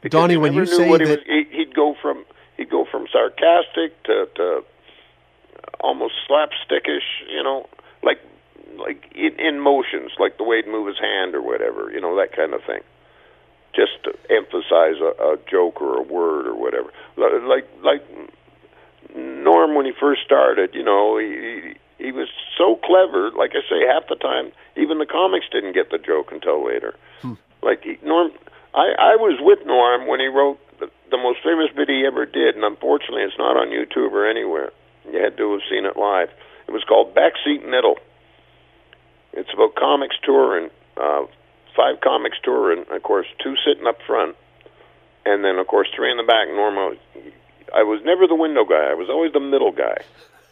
Speaker 6: Because
Speaker 1: Donnie, when you say
Speaker 6: what he
Speaker 1: that-
Speaker 6: was, he, he'd go from he'd go from sarcastic to, to almost slapstickish, you know, like like in, in motions, like the way he'd move his hand or whatever, you know, that kind of thing. Just to emphasize a, a joke or a word or whatever. Like like Norm when he first started, you know, he he, he was so clever. Like I say, half the time, even the comics didn't get the joke until later. Like he, Norm, I I was with Norm when he wrote the, the most famous bit he ever did, and unfortunately, it's not on YouTube or anywhere. You had to have seen it live. It was called Backseat Middle. It's about comics touring, uh, five comics touring, of course, two sitting up front, and then of course three in the back. Normal. I was never the window guy. I was always the middle guy.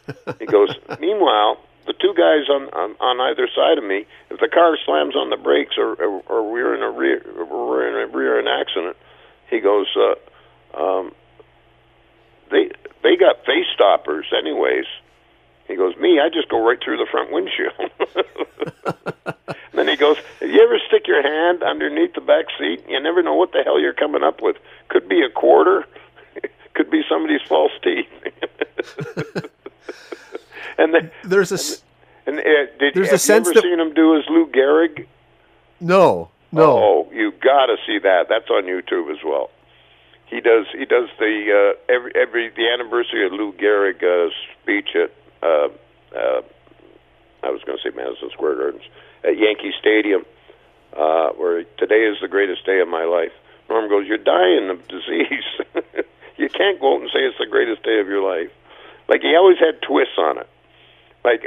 Speaker 6: He goes. Meanwhile, the two guys on, on on either side of me, if the car slams on the brakes or or, or we're in a rear we're in a rear an accident, he goes. Uh, um, they they got face stoppers anyways. He goes, me, I just go right through the front windshield. then he goes, stick your hand underneath the back seat? You never know what the hell you're coming up with. Could be a quarter, could be somebody's false teeth. and then,
Speaker 1: There's a s-
Speaker 6: and uh, did
Speaker 1: There's a
Speaker 6: have
Speaker 1: sense
Speaker 6: you ever
Speaker 1: that-
Speaker 6: seen him do as Lou Gehrig?
Speaker 1: no, no.
Speaker 6: Oh, you got to see that. That's on YouTube as well. He does. He does the uh, every every the anniversary of Lou Gehrig uh, speech at. Uh, uh, I was going to say Madison Square Gardens at Yankee Stadium, uh, where today is the greatest day of my life. Norm goes, "You're dying of disease. you can't go out and say it's the greatest day of your life." Like he always had twists on it. Like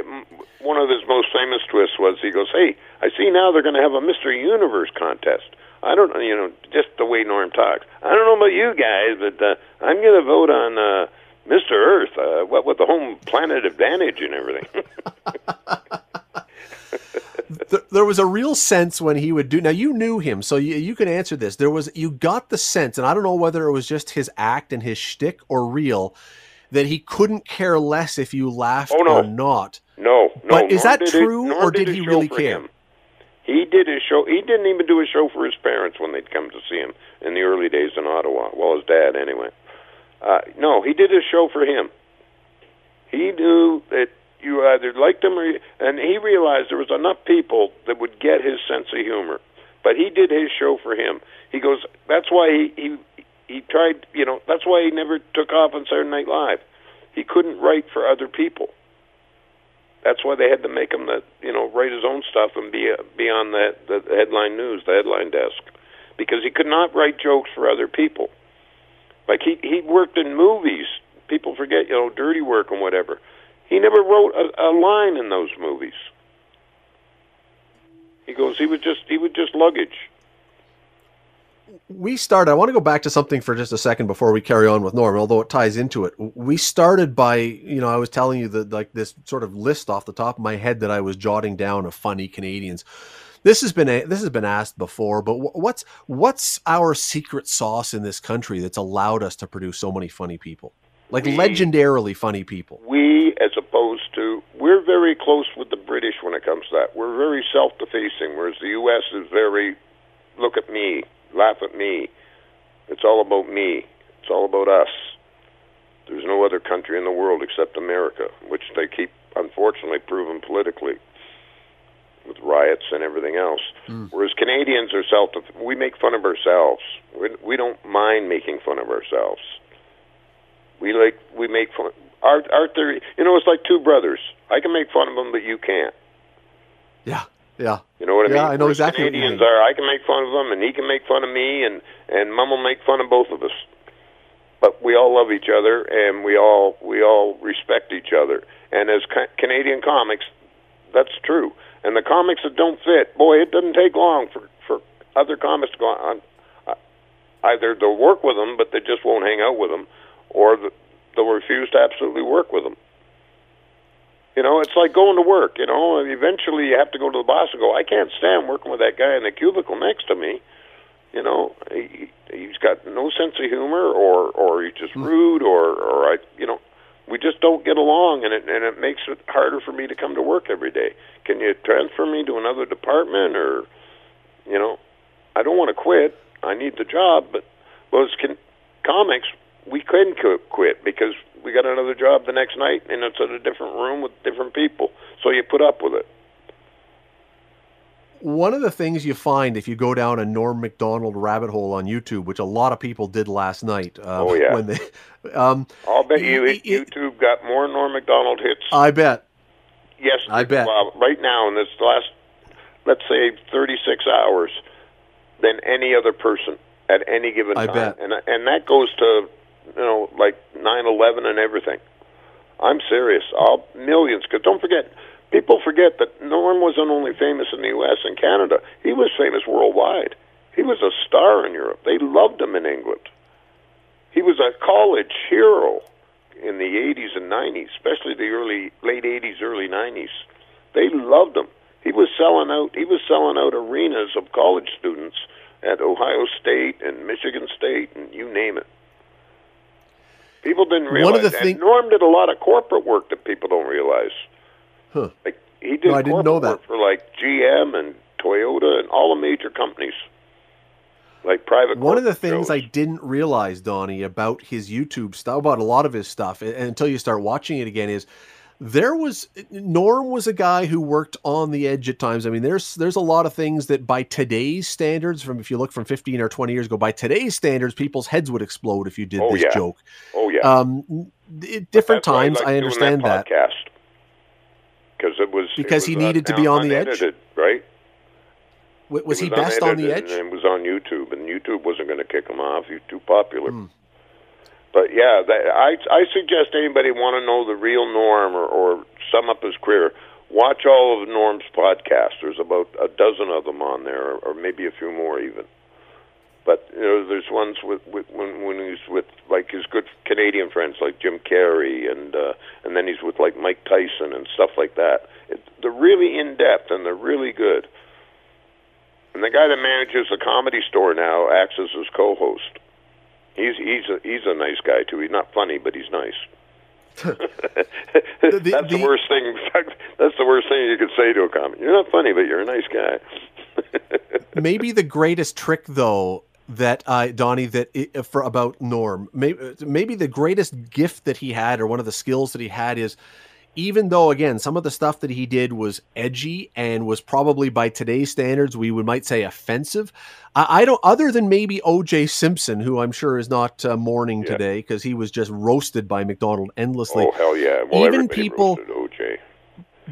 Speaker 6: one of his most famous twists was he goes, "Hey, I see now they're going to have a Mr. Universe contest. I don't, you know, just the way Norm talks. I don't know about you guys, but uh, I'm going to vote on uh, Mr. Earth, uh, what with the home planet advantage and everything."
Speaker 1: There, there was a real sense when he would do. Now you knew him, so you, you can answer this. There was you got the sense, and I don't know whether it was just his act and his shtick or real, that he couldn't care less if you laughed
Speaker 6: Oh, no.
Speaker 1: or not.
Speaker 6: No, no.
Speaker 1: But is that true,
Speaker 6: it,
Speaker 1: or did
Speaker 6: his
Speaker 1: he really care?
Speaker 6: Him. He did his show. He didn't even do a show for his parents when they'd come to see him in the early days in Ottawa. Well, his dad, anyway. Uh, no, he did his show for him. He knew that you either liked him or, you, and he realized there was enough people that would get his sense of humor. But he did his show for him. He goes. That's why he he he tried. You know. That's why he never took off on Saturday Night Live. He couldn't write for other people. That's why they had to make him the you know write his own stuff and be be on the the headline news, the headline desk, because he could not write jokes for other people. Like he he worked in movies. People forget you know dirty work and whatever. He never wrote a, a line in those movies. He goes. He was just he was just luggage.
Speaker 1: we started i want to go back to something for just a second before we carry on with norm although it ties into it we started by you know i was telling you that like this sort of list off the top of my head that i was jotting down of funny canadians this has been a, this has been asked before but what's what's our secret sauce in this country that's allowed us to produce so many funny people like
Speaker 6: We-
Speaker 1: legendarily funny people
Speaker 6: we, as to, we're very close with the British when it comes to that. We're very self-defacing, whereas the U.S. is very, look at me, laugh at me. It's all about me. It's all about us. There's no other country in the world except America, which they keep, unfortunately, proven politically with riots and everything else. Hmm. Whereas Canadians are self, we make fun of ourselves. We, we don't mind making fun of ourselves. We like we make fun. Our our theory, you know, it's like two brothers. I can make fun of them, but you can't.
Speaker 1: yeah yeah
Speaker 6: You know what I
Speaker 1: Yeah,
Speaker 6: mean?
Speaker 1: I know
Speaker 6: Whereas
Speaker 1: exactly what you
Speaker 6: Canadians
Speaker 1: mean.
Speaker 6: are. I can make fun of him, and he can make fun of me, and and Mum will make fun of both of us. But we all love each other, and we all we all respect each other. And as ca- Canadian comics, that's true. And the comics that don't fit, boy, it doesn't take long for for other comics to go on. Uh, either they'll work with them, but they just won't hang out with them, or the, they'll refuse to absolutely work with them. You know, it's like going to work. You know, eventually you have to go to the boss and go, I can't stand working with that guy in the cubicle next to me. You know, he, he's got no sense of humor, or or he's just hmm. rude, or or I, you know, We just don't get along, and it and it makes it harder for me to come to work every day. Can you transfer me to another department, or you know, I don't want to quit. I need the job, but it's can, comics. We couldn't quit because we got another job the next night, and it's in a different room with different people. So you put up with it.
Speaker 1: One of the things you find if you go down a Norm Macdonald rabbit hole on YouTube, which a lot of people did last night.
Speaker 6: Um, oh yeah.
Speaker 1: When they, um,
Speaker 6: I'll bet you it, YouTube got more Norm Macdonald hits.
Speaker 1: I bet.
Speaker 6: Yes,
Speaker 1: I bet.
Speaker 6: Well, right now in this last, let's say, 36 hours, than any other person at any given
Speaker 1: I
Speaker 6: time.
Speaker 1: Bet.
Speaker 6: And and that goes to you know like 9/11 and everything. I'm serious. All millions. Because don't forget, people forget that Norm wasn't only famous in the U.S. and Canada. He was famous worldwide. He was a star in Europe. They loved him in England. He was a college hero in the 80s and 90s, especially the early late 80s, early 90s. They loved him. He was selling out. He was selling out arenas of college students at Ohio State and Michigan State and you name it. People didn't realize.
Speaker 1: One of the
Speaker 6: thing- Norm did a lot of corporate work that people don't realize.
Speaker 1: Huh.
Speaker 6: Like he did
Speaker 1: no, I didn't know that.
Speaker 6: work for like GM and Toyota and all the major companies. Like private.
Speaker 1: One of the things
Speaker 6: shows.
Speaker 1: I didn't realize, Donnie, about his YouTube stuff, about a lot of his stuff, and until you start watching it again, is there was Norm was a guy who worked on the edge at times. I mean, there's there's a lot of things that by today's standards, from if you look from 15 or 20 years ago, by today's standards, people's heads would explode if you did
Speaker 6: oh,
Speaker 1: this
Speaker 6: yeah.
Speaker 1: joke.
Speaker 6: Oh yeah.
Speaker 1: Um, different times,
Speaker 6: I, like
Speaker 1: I understand
Speaker 6: that. Because it was
Speaker 1: because
Speaker 6: it
Speaker 1: he needed to be on the edge,
Speaker 6: right?
Speaker 1: Was, was he best on the edge?
Speaker 6: And it was on YouTube, and YouTube wasn't going to kick him off. He was too popular.
Speaker 1: Hmm.
Speaker 6: But yeah, that, I I suggest anybody want to know the real Norm or, or sum up his career. Watch all of Norm's podcasts. There's about a dozen of them on there, or, or maybe a few more even. But you know, there's ones with, with when when he's with like his good Canadian friends like Jim Carrey, and uh, and then he's with like Mike Tyson and stuff like that. It, they're really in depth and they're really good. And the guy that manages the comedy store now acts as his co-host. He's he's a he's a nice guy too. He's not funny, but he's nice. that's the, the, worst thing. That's the worst thing you could say to a comic. You're not funny, but you're a nice guy.
Speaker 1: maybe the greatest trick, though, that uh, Donnie that it, for about Norm, maybe maybe the greatest gift that he had, or one of the skills that he had, is even though again some of the stuff that he did was edgy and was probably by today's standards we would might say offensive i, I don't other than maybe oj simpson who i'm sure is not uh, mourning
Speaker 6: Yeah.
Speaker 1: today because he was just roasted by macdonald endlessly
Speaker 6: oh hell yeah! Well,
Speaker 1: Even people-
Speaker 6: OJ.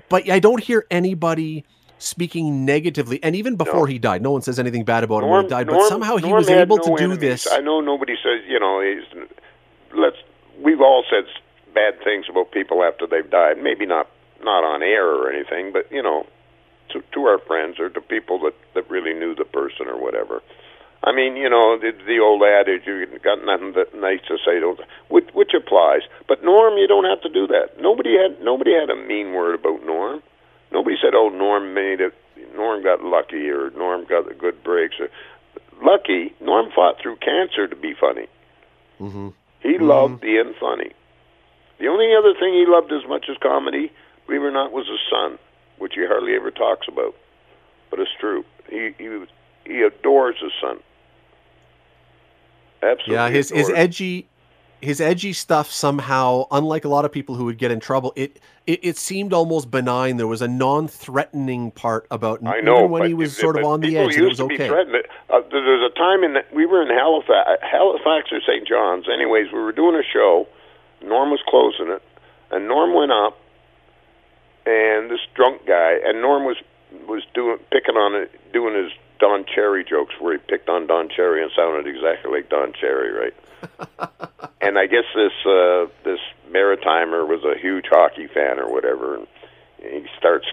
Speaker 1: but i don't hear anybody speaking negatively and even before he died no one says anything bad about him when he died but somehow he
Speaker 6: Norm
Speaker 1: was able
Speaker 6: no
Speaker 1: to do this
Speaker 6: I know nobody says you know. Let's. We've all said bad things about people after they've died. Maybe not not on air or anything, but you know, to to our friends or to people that that really knew the person or whatever. I mean, you know, the, the old adage, you got nothing that nice to say, to, which, which applies. But Norm, you don't have to do that. Nobody had nobody had a mean word about Norm. Nobody said, "Oh, Norm made it. Norm got lucky," or "Norm got the good breaks." Or, lucky, Norm fought through cancer to be funny.
Speaker 1: mm-hmm.
Speaker 6: He loved being funny. The only other thing he loved as much as comedy, believe it or not, was his son, which he hardly ever talks about, but it's true. He he he adores his son. Absolutely.
Speaker 1: yeah his his edgy his edgy stuff somehow unlike a lot of people who would get in trouble it it, it seemed almost benign there was a non-threatening part about
Speaker 6: I know
Speaker 1: even when he was sort of on the edge and it was
Speaker 6: to be
Speaker 1: okay
Speaker 6: threatened. Uh, there was a time in that we were in Halifax, Halifax or St. John's. Anyways, we were doing a show. Norm was closing it, and Norm went up, and this drunk guy, and Norm was was doing picking on it, doing his Don Cherry jokes, where he picked on Don Cherry and sounded exactly like Don Cherry, right? and I guess this uh, this Maritimer was a huge hockey fan or whatever, and he starts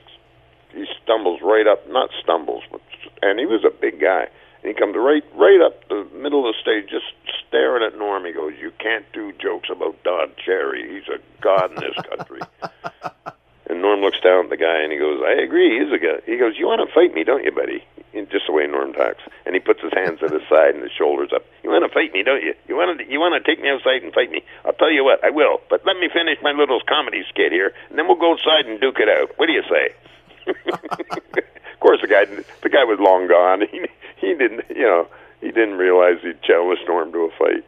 Speaker 6: he stumbles right up, not stumbles, but and he was a big guy. And he comes right right up the middle of the stage, just staring at Norm. He goes, "You can't do jokes about Don Cherry. He's a god in this country." and Norm looks down at the guy and he goes, "I agree. He's a guy." He goes, "You want to fight me, don't you, buddy?" in just the way Norm talks, and he puts his hands at his side and his shoulders up. You want to fight me, don't you? You want to you want to take me outside and fight me? I'll tell you what, I will. But let me finish my little comedy skit here, and then we'll go outside and duke it out. What do you say? of course, the guy the guy was long gone. He he didn't you know he didn't realize he'd challenged Norm to a fight.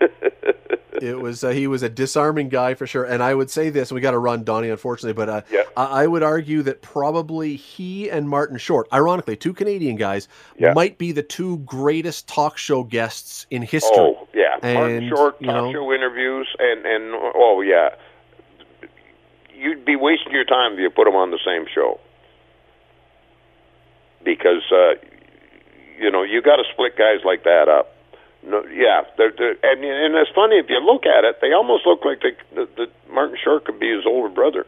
Speaker 1: it was uh, he was a disarming guy for sure. And I would say this, we got to run Donnie, unfortunately, but uh,
Speaker 6: yeah.
Speaker 1: I, I, would argue that probably he and Martin Short, ironically, two Canadian guys,
Speaker 6: yeah.
Speaker 1: might be the two greatest talk show guests in history.
Speaker 6: Oh yeah,
Speaker 1: and,
Speaker 6: Martin Short talk
Speaker 1: know,
Speaker 6: show interviews, and and oh yeah, you'd be wasting your time if you put them on the same show because. Uh, you know, you got to split guys like that up. No, yeah, they're, they're, and and it's funny if you look at it, they almost look like they, the, the Martin Short could be his older brother,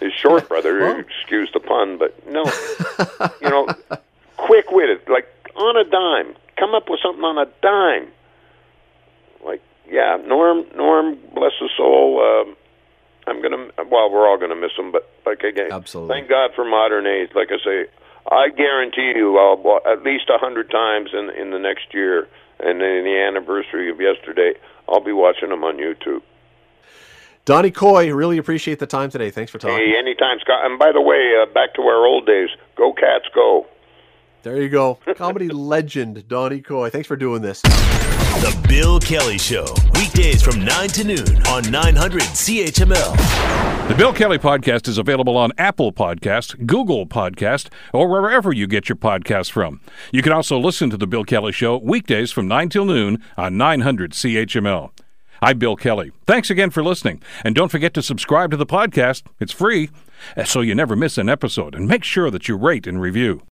Speaker 6: his short brother.
Speaker 1: Well.
Speaker 6: Excuse the pun, but no, you know, quick witted, like on a dime, come up with something on a dime. Like, yeah, Norm, Norm, bless his soul. Um, I'm gonna, well, we're all gonna miss him, but like again,
Speaker 1: Absolutely.
Speaker 6: thank God for modern age. Like I say, I guarantee you, I'll at least a hundred times in in the next year, and in the anniversary of yesterday, I'll be watching them on YouTube.
Speaker 1: Donnie Coy, really appreciate the time today. Thanks for talking.
Speaker 6: Hey, anytime, Scott. And by the way, uh, back to our old days. Go Cats, go!
Speaker 1: There you go, comedy legend Donnie Coy. Thanks for doing this.
Speaker 2: The Bill Kelly Show, weekdays from 9 to noon on 900 CHML.
Speaker 7: The Bill Kelly Podcast is available on Apple Podcast, Google Podcast, or wherever you get your podcasts from. You can also listen to The Bill Kelly Show weekdays from 9 till noon on 900 CHML. I'm Bill Kelly. Thanks again for listening. And don't forget to subscribe to the podcast. It's free, so you never miss an episode. And make sure that you rate and review.